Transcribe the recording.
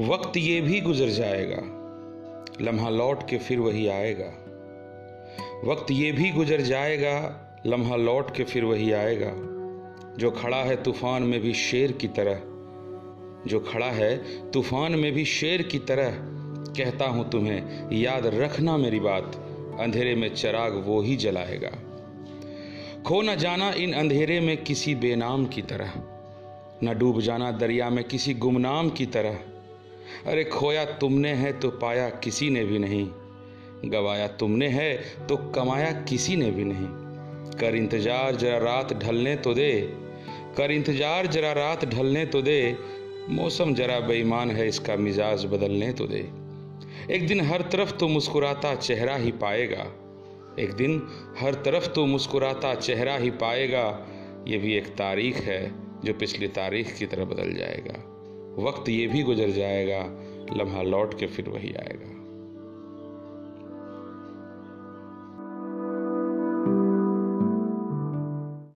वक्त ये भी गुजर जाएगा, लम्हा लौट के फिर वही आएगा। वक्त ये भी गुजर जाएगा, लम्हा लौट के फिर वही आएगा। जो खड़ा है तूफ़ान में भी शेर की तरह, जो खड़ा है तूफ़ान में भी शेर की तरह, कहता हूँ तुम्हें, याद रखना मेरी बात, अंधेरे में चराग वो ही जलाएगा। खो न जाना इन अंधेरे में किसी बेनाम की तरह, न डूब जाना दरिया में किसी गुमनाम की तरह। अरे खोया तुमने है तो पाया किसी ने भी नहीं। गवाया तुमने है तो कमाया किसी ने भी नहीं। कर इंतज़ार जरा रात ढलने तो दे। कर इंतज़ार जरा रात ढलने तो दे। मौसम जरा बेईमान है इसका मिजाज बदलने तो दे। एक दिन हर तरफ़ तो मुस्कुराता चेहरा ही पाएगा। एक दिन हर तरफ़ तो मुस्कुराता चेहरा ही पाएगा। ये भी एक तारीख है जो पिछली तारीख की तरह बदल जाएगा। वक्त ये भी गुजर जाएगा लम्हा लौट के फिर वही आएगा।